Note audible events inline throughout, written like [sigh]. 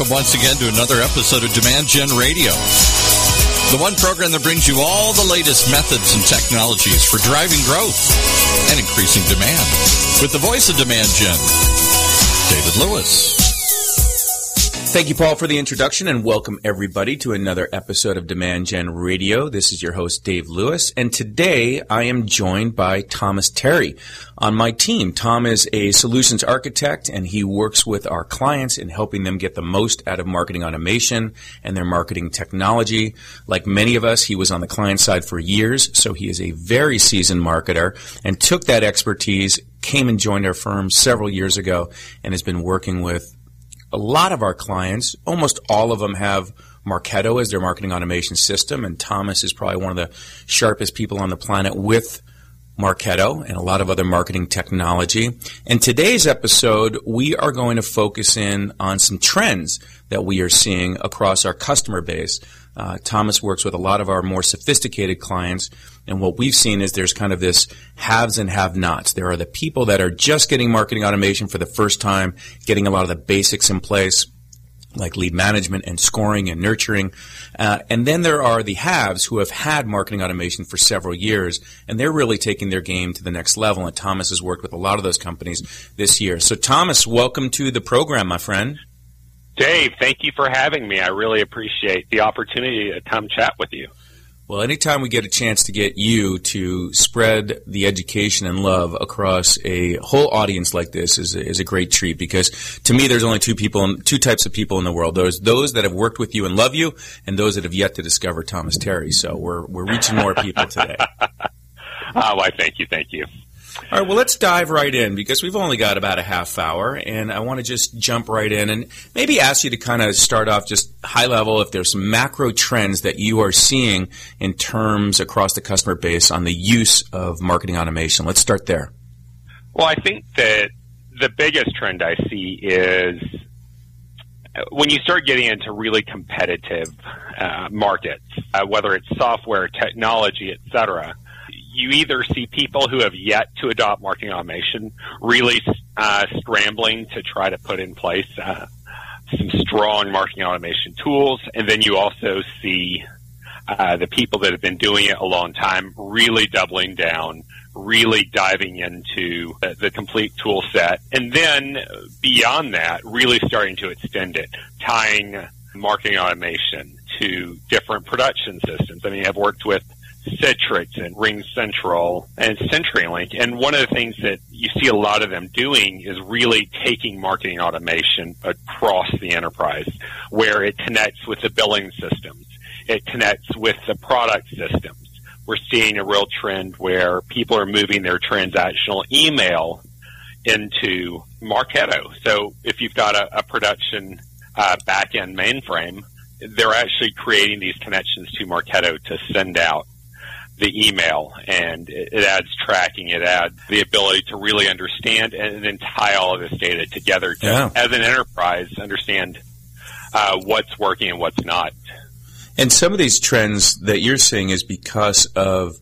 welcome once again to another episode of Demand Gen Radio. The one program that brings you all the latest methods and technologies for driving growth and increasing demand. With the voice of Demand Gen, David Lewis. Thank you, Paul, for the introduction, and welcome everybody to another episode of Demand Gen Radio. This is your host, Dave Lewis, and today I am joined by Thomas Terry on my team. Tom is a solutions architect, and he works with our clients in helping them get the most out of marketing automation and their marketing technology. Like many of us, he was on the client side for years, so he is a very seasoned marketer and took that expertise, came and joined our firm several years ago, and has been working with a lot of our clients, almost all of them have Marketo as their marketing automation system, and Thomas is probably one of the sharpest people on the planet with Marketo and a lot of other marketing technology. In today's episode, we are going to focus in on some trends that we are seeing across our customer base. Uh, Thomas works with a lot of our more sophisticated clients, and what we've seen is there's kind of this haves and have nots. There are the people that are just getting marketing automation for the first time, getting a lot of the basics in place like lead management and scoring and nurturing. Uh, and then there are the haves who have had marketing automation for several years, and they're really taking their game to the next level. And Thomas has worked with a lot of those companies this year. So, Thomas, welcome to the program, my friend. Dave, thank you for having me. I really appreciate the opportunity to come chat with you. Well, anytime we get a chance to get you to spread the education and love across a whole audience like this is a, is a great treat because to me, there's only two people, two types of people in the world. There's those that have worked with you and love you, and those that have yet to discover Thomas Terry. So we're we're reaching more people today. [laughs] oh, why, thank you, thank you. All right, well, let's dive right in because we've only got about a half hour, and I want to just jump right in and maybe ask you to kind of start off just high level if there's some macro trends that you are seeing in terms across the customer base on the use of marketing automation. Let's start there. Well, I think that the biggest trend I see is when you start getting into really competitive uh, markets, uh, whether it's software, technology, et cetera you either see people who have yet to adopt marketing automation really uh, scrambling to try to put in place uh, some strong marketing automation tools, and then you also see uh, the people that have been doing it a long time really doubling down, really diving into the, the complete tool set, and then beyond that, really starting to extend it, tying marketing automation to different production systems. I mean, I've worked with Citrix and Ring Central and CenturyLink. And one of the things that you see a lot of them doing is really taking marketing automation across the enterprise where it connects with the billing systems. It connects with the product systems. We're seeing a real trend where people are moving their transactional email into Marketo. So if you've got a, a production uh, back-end mainframe, they're actually creating these connections to Marketo to send out the email and it adds tracking, it adds the ability to really understand and then tie all of this data together to, yeah. as an enterprise, understand uh, what's working and what's not. And some of these trends that you're seeing is because of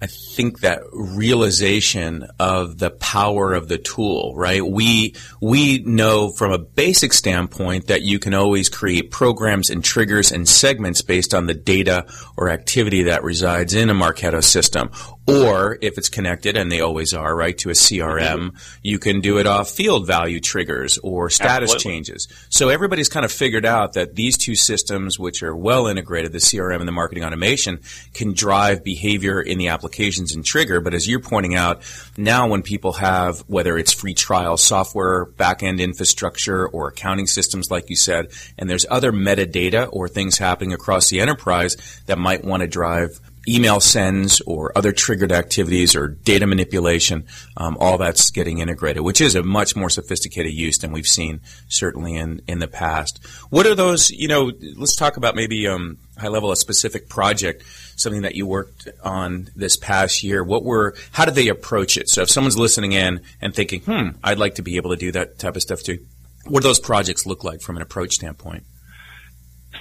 I think that realization of the power of the tool, right? We, we know from a basic standpoint that you can always create programs and triggers and segments based on the data or activity that resides in a Marketo system. Or if it's connected, and they always are, right, to a CRM, mm-hmm. you can do it off field value triggers or status Absolutely. changes. So everybody's kind of figured out that these two systems, which are well integrated, the CRM and the marketing automation, can drive behavior in the applications and trigger. But as you're pointing out, now when people have, whether it's free trial software, backend infrastructure, or accounting systems, like you said, and there's other metadata or things happening across the enterprise that might want to drive email sends or other triggered activities or data manipulation, um, all that's getting integrated, which is a much more sophisticated use than we've seen certainly in, in the past. What are those, you know, let's talk about maybe um, high level, a specific project, something that you worked on this past year. What were, how did they approach it? So if someone's listening in and thinking, hmm, I'd like to be able to do that type of stuff too, what do those projects look like from an approach standpoint?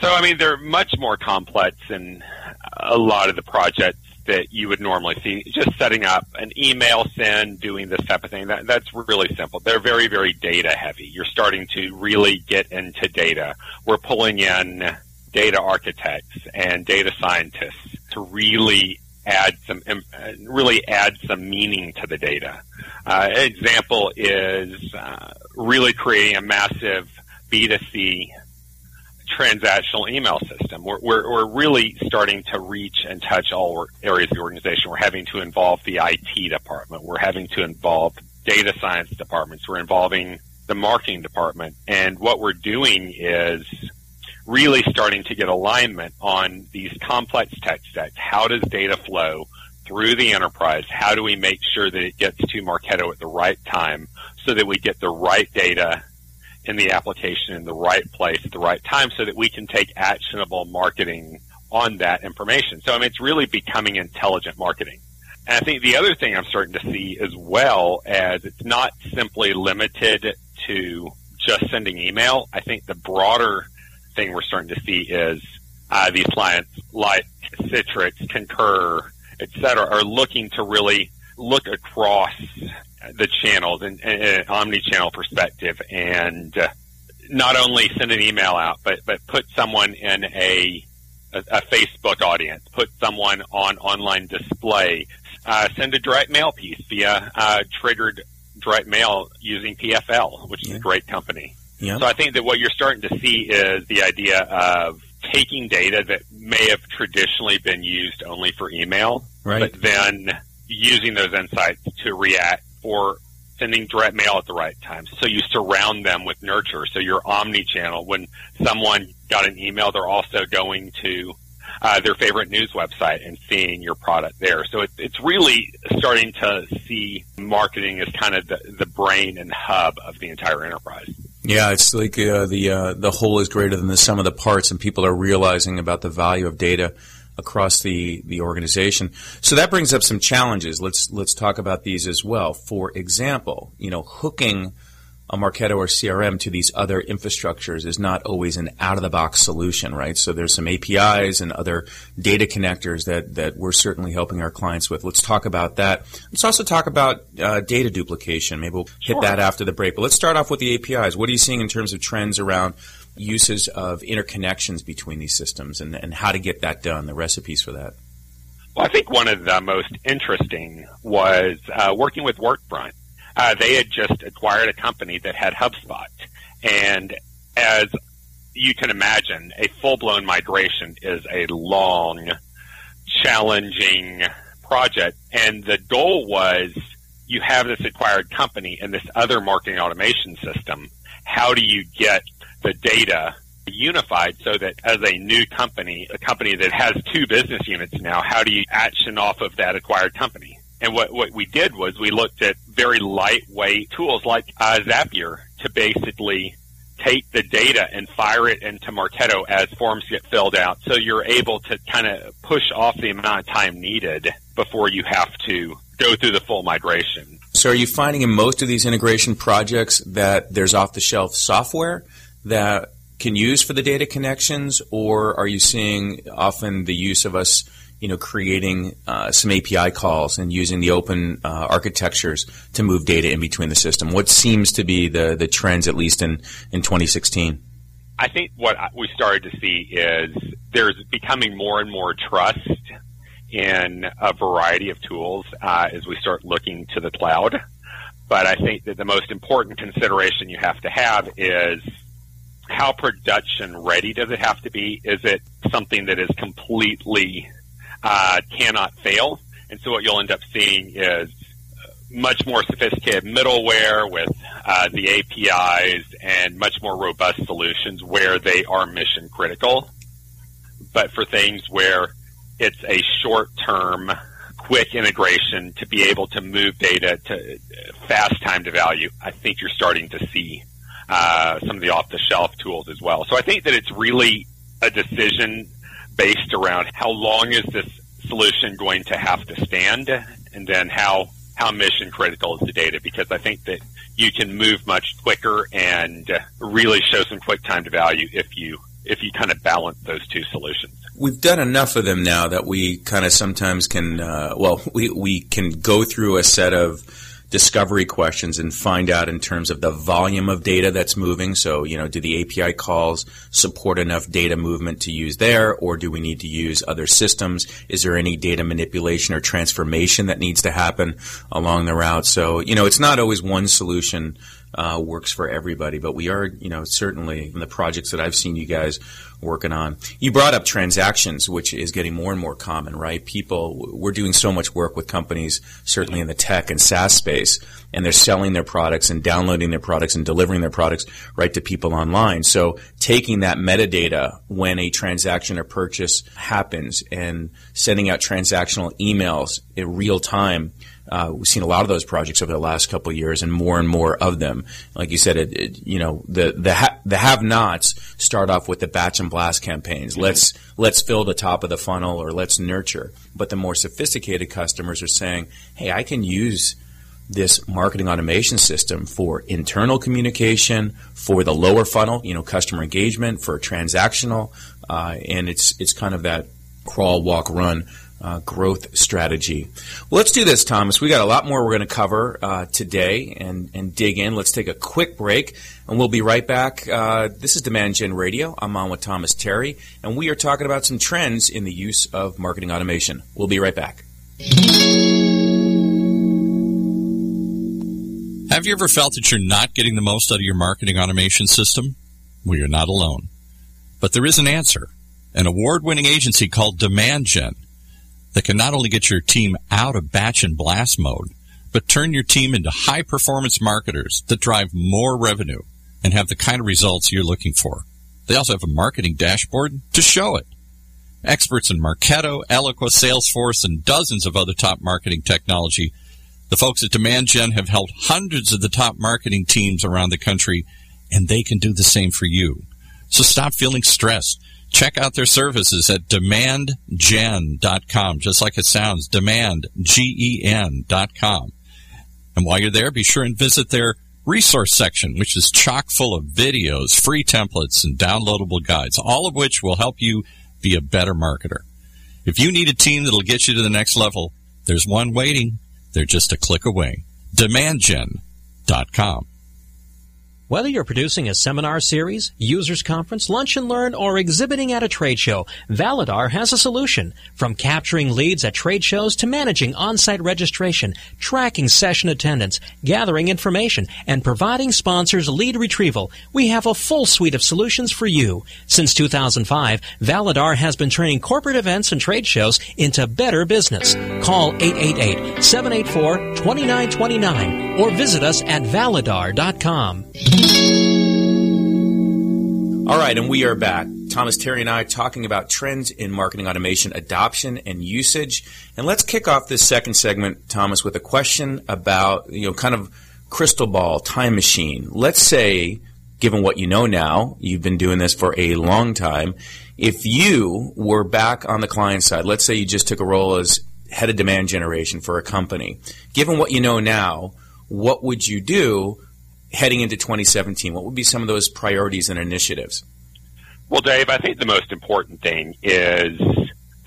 So, I mean, they're much more complex than a lot of the projects that you would normally see. Just setting up an email send, doing this type of thing. That, that's really simple. They're very, very data heavy. You're starting to really get into data. We're pulling in data architects and data scientists to really add some, really add some meaning to the data. Uh, example is uh, really creating a massive B2C transactional email system. We're, we're, we're, really starting to reach and touch all areas of the organization. We're having to involve the IT department. We're having to involve data science departments. We're involving the marketing department. And what we're doing is really starting to get alignment on these complex tech stacks. How does data flow through the enterprise? How do we make sure that it gets to Marketo at the right time so that we get the right data in the application in the right place at the right time so that we can take actionable marketing on that information. So I mean, it's really becoming intelligent marketing. And I think the other thing I'm starting to see as well as it's not simply limited to just sending email. I think the broader thing we're starting to see is uh, these clients like Citrix, Concur, et cetera, are looking to really look across the channels and, and omni-channel perspective and uh, not only send an email out, but, but put someone in a, a, a Facebook audience, put someone on online display, uh, send a direct mail piece via uh, triggered direct mail using PFL, which is a great company. Yeah. So I think that what you're starting to see is the idea of taking data that may have traditionally been used only for email, right. but then using those insights to react or sending direct mail at the right time. So you surround them with nurture. So you're omni-channel. When someone got an email, they're also going to uh, their favorite news website and seeing your product there. So it, it's really starting to see marketing as kind of the, the brain and hub of the entire enterprise. Yeah, it's like uh, the uh, the whole is greater than the sum of the parts, and people are realizing about the value of data across the, the organization. So that brings up some challenges. Let's let's talk about these as well. For example, you know, hooking a Marketo or CRM to these other infrastructures is not always an out of the box solution, right? So there's some APIs and other data connectors that, that we're certainly helping our clients with. Let's talk about that. Let's also talk about uh, data duplication. Maybe we'll hit sure. that after the break. But let's start off with the APIs. What are you seeing in terms of trends around uses of interconnections between these systems and, and how to get that done, the recipes for that? Well, I think one of the most interesting was uh, working with Workfront. Uh, they had just acquired a company that had HubSpot. And as you can imagine, a full-blown migration is a long, challenging project. And the goal was you have this acquired company and this other marketing automation system. How do you get the data unified so that as a new company, a company that has two business units now, how do you action off of that acquired company? And what, what we did was we looked at very lightweight tools like uh, Zapier to basically take the data and fire it into Marketo as forms get filled out. So you're able to kind of push off the amount of time needed before you have to go through the full migration. So are you finding in most of these integration projects that there's off the shelf software that can use for the data connections, or are you seeing often the use of us, you know, creating uh, some API calls and using the open uh, architectures to move data in between the system? What seems to be the the trends, at least in in 2016? I think what we started to see is there's becoming more and more trust in a variety of tools uh, as we start looking to the cloud. But I think that the most important consideration you have to have is how production ready does it have to be? Is it something that is completely uh, cannot fail? And so what you'll end up seeing is much more sophisticated middleware with uh, the APIs and much more robust solutions where they are mission critical. But for things where it's a short term, quick integration to be able to move data to fast time to value, I think you're starting to see uh, some of the off the shelf tools as well. So I think that it's really a decision based around how long is this solution going to have to stand and then how how mission critical is the data because I think that you can move much quicker and really show some quick time to value if you if you kind of balance those two solutions. we've done enough of them now that we kind of sometimes can, uh, well, [laughs] we, we can go through a set of discovery questions and find out in terms of the volume of data that's moving. So, you know, do the API calls support enough data movement to use there, or do we need to use other systems? Is there any data manipulation or transformation that needs to happen along the route? So, you know, it's not always one solution uh, works for everybody. But we are, you know, certainly in the projects that I've seen you guys working on. You brought up transactions, which is getting more and more common, right? People, we're doing so much work with companies, certainly in the tech and SaaS space, and they're selling their products and downloading their products and delivering their products right to people online. So taking that metadata when a transaction or purchase happens and sending out transactional emails in real time uh, we've seen a lot of those projects over the last couple of years, and more and more of them. Like you said, it, it, you know the the ha- the have-nots start off with the batch and blast campaigns. Mm-hmm. Let's let's fill the top of the funnel, or let's nurture. But the more sophisticated customers are saying, "Hey, I can use." this marketing automation system for internal communication, for the lower funnel, you know, customer engagement, for transactional, uh, and it's it's kind of that crawl, walk, run uh, growth strategy. Well, let's do this, Thomas. We got a lot more we're going to cover uh, today and, and dig in. Let's take a quick break, and we'll be right back. Uh, this is Demand Gen Radio. I'm on with Thomas Terry, and we are talking about some trends in the use of marketing automation. We'll be right back. Have you ever felt that you're not getting the most out of your marketing automation system? Well, you're not alone. But there is an answer. An award winning agency called Demand Gen that can not only get your team out of batch and blast mode, but turn your team into high performance marketers that drive more revenue and have the kind of results you're looking for. They also have a marketing dashboard to show it. Experts in Marketo, Eloqua, Salesforce, and dozens of other top marketing technology. The folks at Demand Gen have helped hundreds of the top marketing teams around the country, and they can do the same for you. So stop feeling stressed. Check out their services at demandgen.com, just like it sounds, demand, G-E-N.com. And while you're there, be sure and visit their resource section, which is chock full of videos, free templates, and downloadable guides, all of which will help you be a better marketer. If you need a team that'll get you to the next level, there's one waiting. They're just a click away. DemandGen.com. Whether you're producing a seminar series, users conference, lunch and learn, or exhibiting at a trade show, Validar has a solution. From capturing leads at trade shows to managing on-site registration, tracking session attendance, gathering information, and providing sponsors lead retrieval, we have a full suite of solutions for you. Since 2005, Validar has been turning corporate events and trade shows into better business. Call 888-784-2929 or visit us at validar.com. All right, and we are back. Thomas Terry and I talking about trends in marketing automation adoption and usage. And let's kick off this second segment, Thomas, with a question about, you know, kind of crystal ball, time machine. Let's say, given what you know now, you've been doing this for a long time. If you were back on the client side, let's say you just took a role as head of demand generation for a company, given what you know now, what would you do heading into 2017? What would be some of those priorities and initiatives? Well, Dave, I think the most important thing is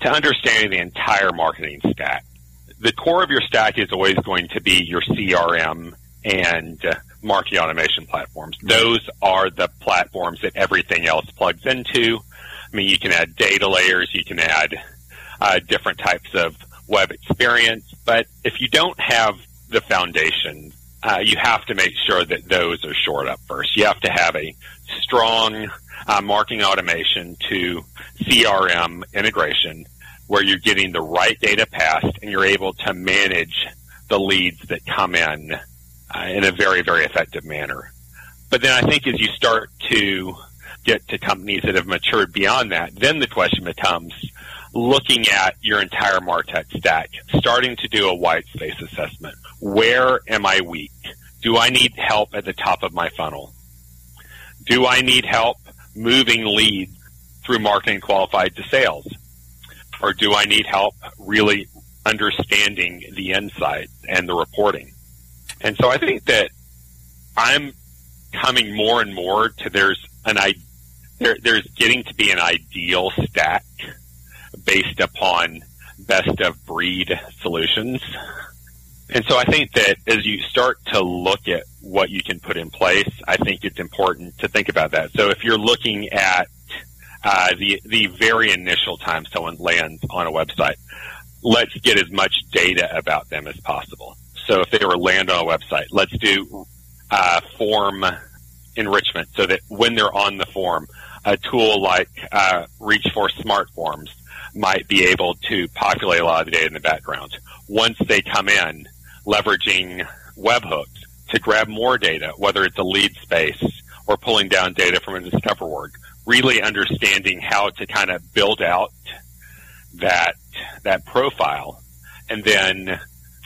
to understand the entire marketing stack. The core of your stack is always going to be your CRM and uh, marketing automation platforms. Those are the platforms that everything else plugs into. I mean, you can add data layers, you can add uh, different types of web experience, but if you don't have the foundation, uh, you have to make sure that those are shored up first. You have to have a strong uh, marketing automation to CRM integration where you're getting the right data passed and you're able to manage the leads that come in uh, in a very, very effective manner. But then I think as you start to get to companies that have matured beyond that, then the question becomes looking at your entire MarTech stack, starting to do a white space assessment. Where am I weak? Do I need help at the top of my funnel? Do I need help moving leads through marketing qualified to sales? Or do I need help really understanding the insight and the reporting? And so I think that I'm coming more and more to there's an there, there's getting to be an ideal stack based upon best of breed solutions. And so I think that as you start to look at what you can put in place, I think it's important to think about that. So if you're looking at uh, the the very initial time someone lands on a website, let's get as much data about them as possible. So if they were land on a website, let's do uh, form enrichment so that when they're on the form, a tool like uh, ReachForce Smart Forms might be able to populate a lot of the data in the background. Once they come in, leveraging webhooks to grab more data, whether it's a Leadspace or pulling down data from a DiscoverOrg, really understanding how to kind of build out that that profile and then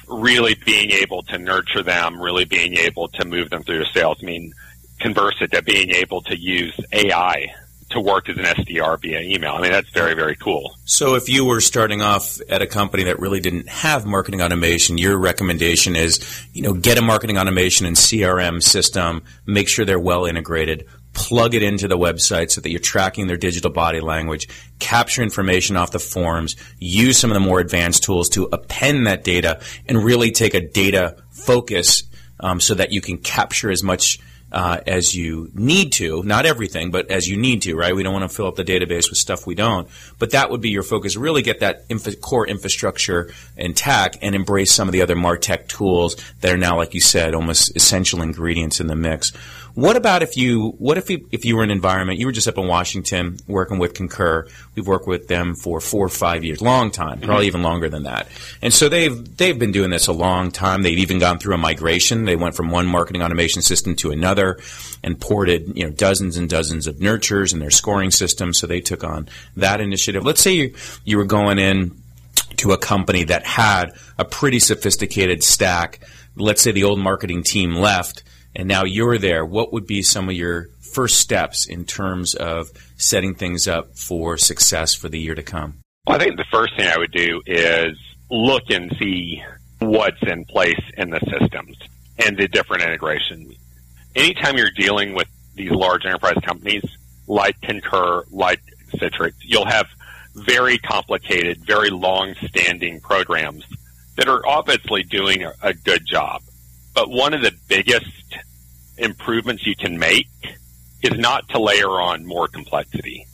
really being able to nurture them, really being able to move them through your sales. I mean, Conversica to being able to use AI to work as an SDR via email. I mean, that's very, very cool. So if you were starting off at a company that really didn't have marketing automation, your recommendation is, you know, get a marketing automation and CRM system, make sure they're well integrated, plug it into the website so that you're tracking their digital body language, capture information off the forms, use some of the more advanced tools to append that data and really take a data focus um, so that you can capture as much uh, as you need to, not everything, but as you need to, right? We don't want to fill up the database with stuff we don't. But that would be your focus. Really get that infra- core infrastructure intact and embrace some of the other MarTech tools that are now, like you said, almost essential ingredients in the mix. What about if you, what if you, if you were in an environment, you were just up in Washington working with Concur. We've worked with them for four or five years, long time, probably mm-hmm. even longer than that. And so they've, they've been doing this a long time. They've even gone through a migration. They went from one marketing automation system to another and ported, you know, dozens and dozens of nurtures and their scoring system. So they took on that initiative. Let's say you, you were going in to a company that had a pretty sophisticated stack. Let's say the old marketing team left and now you're there, what would be some of your first steps in terms of setting things up for success for the year to come? Well, I think the first thing I would do is look and see what's in place in the systems and the different integration. Anytime you're dealing with these large enterprise companies like Concur, like Citrix, you'll have very complicated, very long standing programs that are obviously doing a good job. But one of the biggest improvements you can make is not to layer on more complexity,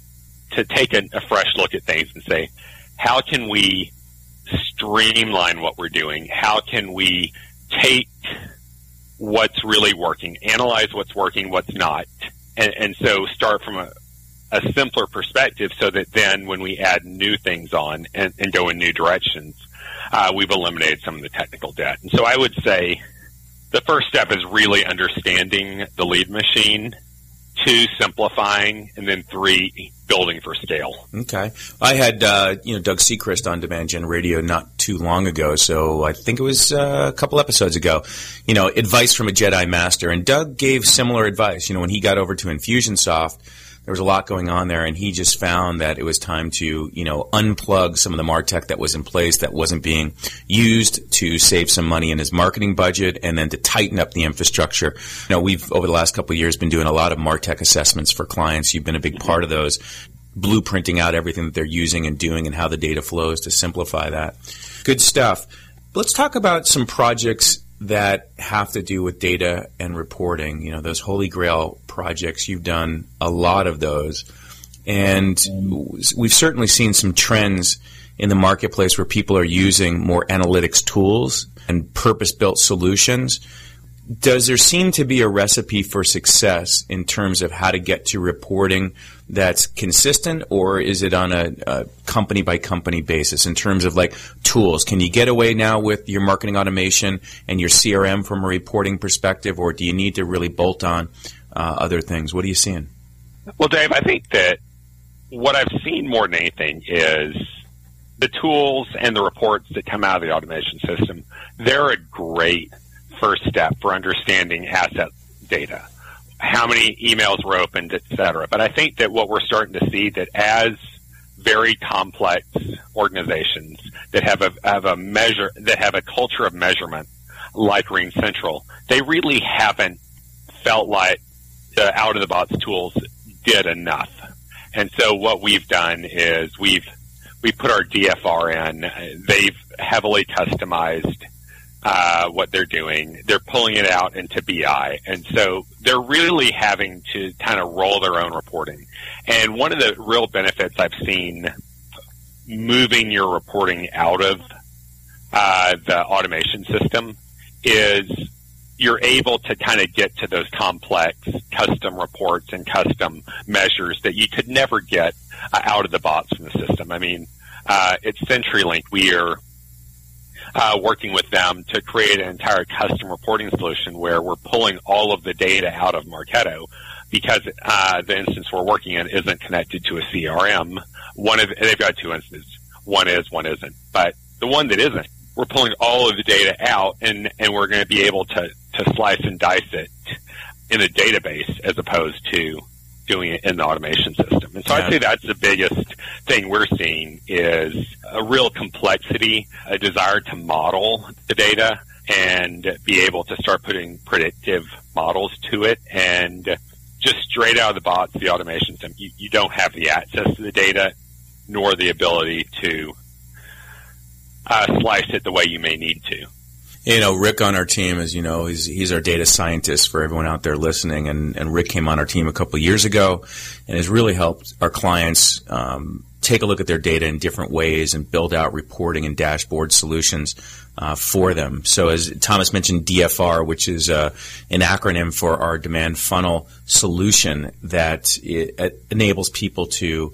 to take a, a fresh look at things and say, how can we streamline what we're doing? How can we take what's really working, analyze what's working, what's not, and, and so start from a, a, simpler perspective so that then when we add new things on and, and go in new directions, uh, we've eliminated some of the technical debt. And so I would say the first step is really understanding the lead machine. Two, simplifying, and then three, building for scale. Okay, I had uh, you know Doug Sechrist on Demand Gen Radio not too long ago, so I think it was uh, a couple episodes ago. You know, advice from a Jedi Master, and Doug gave similar advice. You know, when he got over to Infusionsoft there was a lot going on there, and he just found that it was time to, you know, unplug some of the Martech that was in place that wasn't being used to save some money in his marketing budget, and then to tighten up the infrastructure. You know, we've over the last couple of years been doing a lot of Martech assessments for clients. You've been a big part of those, blueprinting out everything that they're using and doing, and how the data flows to simplify that. Good stuff. Let's talk about some projects that have to do with data and reporting. You know, those holy grail projects, you've done a lot of those. And we've certainly seen some trends in the marketplace where people are using more analytics tools and purpose built solutions does there seem to be a recipe for success in terms of how to get to reporting that's consistent, or is it on a, a company by company basis in terms of like tools? Can you get away now with your marketing automation and your CRM from a reporting perspective, or do you need to really bolt on uh, other things? What are you seeing? Well, Dave, I think that what I've seen more than anything is the tools and the reports that come out of the automation system. They're a great first step for understanding asset data. How many emails were opened, et cetera. But I think that what we're starting to see that as very complex organizations that have a have a measure that have a culture of measurement like RingCentral, they really haven't felt like the out of the box tools did enough. And so what we've done is we've we put our DFR in. They've heavily customized uh, what they're doing. They're pulling it out into BI, and so they're really having to kind of roll their own reporting. And one of the real benefits I've seen moving your reporting out of uh, the automation system is you're able to kind of get to those complex custom reports and custom measures that you could never get uh, out of the box from the system. I mean, uh, it's CenturyLink. We are uh, working with them to create an entire custom reporting solution where we're pulling all of the data out of Marketo because uh, the instance we're working in isn't connected to a CRM. One of they've got two instances. One is, one isn't. But the one that isn't, we're pulling all of the data out, and and we're going to be able to to slice and dice it in a database as opposed to doing it in the automation system. And so yeah. I'd say that's the biggest thing we're seeing is a real complexity, a desire to model the data and be able to start putting predictive models to it and just straight out of the box, the automation system, you, you don't have the access to the data nor the ability to uh, slice it the way you may need to. You know, Rick on our team, as you know, he's he's our data scientist for everyone out there listening. And, and Rick came on our team a couple years ago, and has really helped our clients um, take a look at their data in different ways and build out reporting and dashboard solutions uh, for them. So, as Thomas mentioned, DFR, which is uh, an acronym for our demand funnel solution that enables people to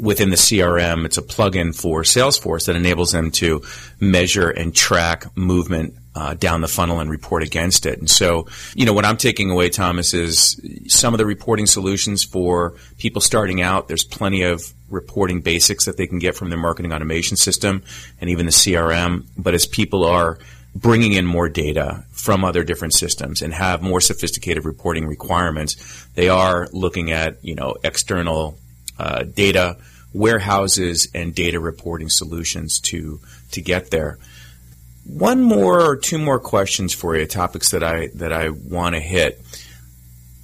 within the CRM. It's a plugin for Salesforce that enables them to measure and track movement uh, down the funnel and report against it. And so, you know, what I'm taking away, Thomas, is some of the reporting solutions for people starting out. There's plenty of reporting basics that they can get from their marketing automation system and even the CRM. But as people are bringing in more data from other different systems and have more sophisticated reporting requirements, they are looking at, you know, external uh, data warehouses and data reporting solutions to to get there. One more or two more questions for you, topics that I that I want to hit.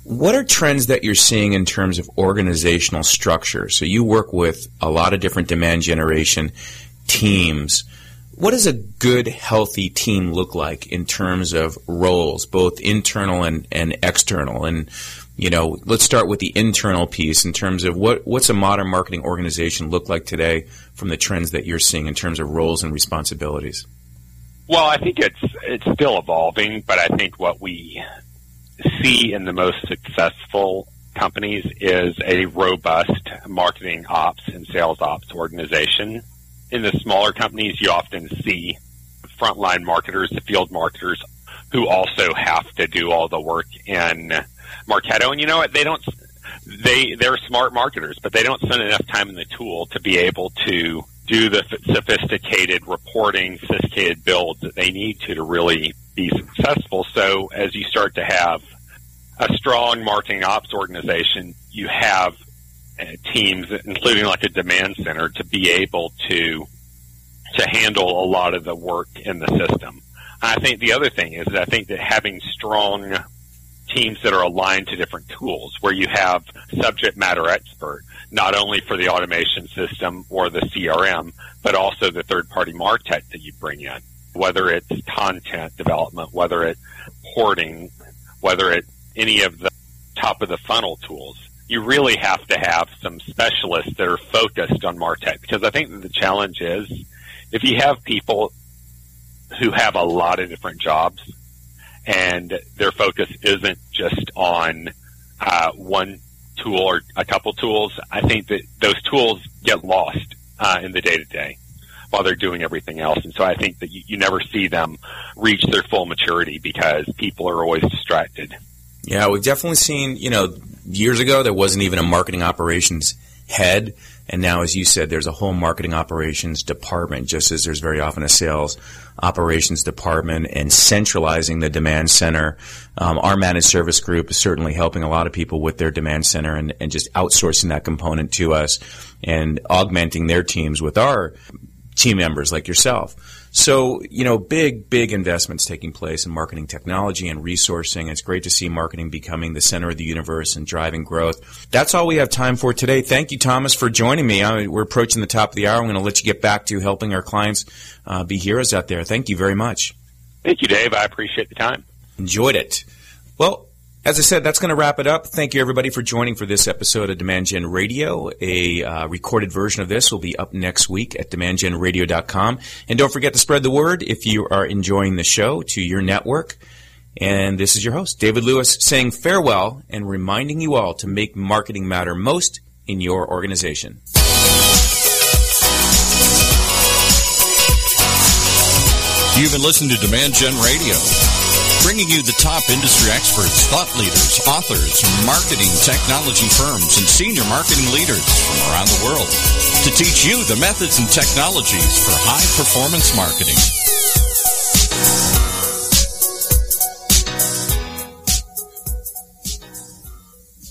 What are trends that you're seeing in terms of organizational structure? So you work with a lot of different demand generation teams. What does a good, healthy team look like in terms of roles, both internal and, and external? And you know, let's start with the internal piece in terms of what what's a modern marketing organization look like today from the trends that you're seeing in terms of roles and responsibilities. Well, I think it's it's still evolving, but I think what we see in the most successful companies is a robust marketing ops and sales ops organization. In the smaller companies, you often see frontline marketers, the field marketers, who also have to do all the work in Marketo. And you know what? They don't. They they're smart marketers, but they don't spend enough time in the tool to be able to do the sophisticated reporting, sophisticated builds that they need to to really be successful. So as you start to have a strong marketing ops organization, you have uh, teams, including like a demand center, to be able to to handle a lot of the work in the system. I think the other thing is that I think that having strong teams that are aligned to different tools where you have subject matter expert, not only for the automation system or the CRM, but also the third party MarTech that you bring in, whether it's content development, whether it's porting, whether it's any of the top of the funnel tools. You really have to have some specialists that are focused on MarTech because I think the challenge is if you have people who have a lot of different jobs and their focus isn't just on uh, one tool or a couple tools. I think that those tools get lost uh, in the day to day while they're doing everything else. And so I think that you, you never see them reach their full maturity because people are always distracted. Yeah, we've definitely seen, you know, years ago there wasn't even a marketing operations head. And now, as you said, there's a whole marketing operations department, just as there's very often a sales operations department and centralizing the demand center. Um, our managed service group is certainly helping a lot of people with their demand center and, and just outsourcing that component to us and augmenting their teams with our team members like yourself. So, you know, big, big investments taking place in marketing technology and resourcing. It's great to see marketing becoming the center of the universe and driving growth. That's all we have time for today. Thank you, Thomas, for joining me. I, we're approaching the top of the hour. I'm going to let you get back to helping our clients uh, be heroes out there. Thank you very much. Thank you, Dave. I appreciate the time. Enjoyed it. Well, as I said, that's going to wrap it up. Thank you, everybody, for joining for this episode of Demand Gen Radio. A uh, recorded version of this will be up next week at demandgenradio.com. And don't forget to spread the word if you are enjoying the show to your network. And this is your host, David Lewis, saying farewell and reminding you all to make marketing matter most in your organization. You've been listening to Demand Gen Radio bringing you the top industry experts, thought leaders, authors, marketing technology firms, and senior marketing leaders from around the world to teach you the methods and technologies for high performance marketing.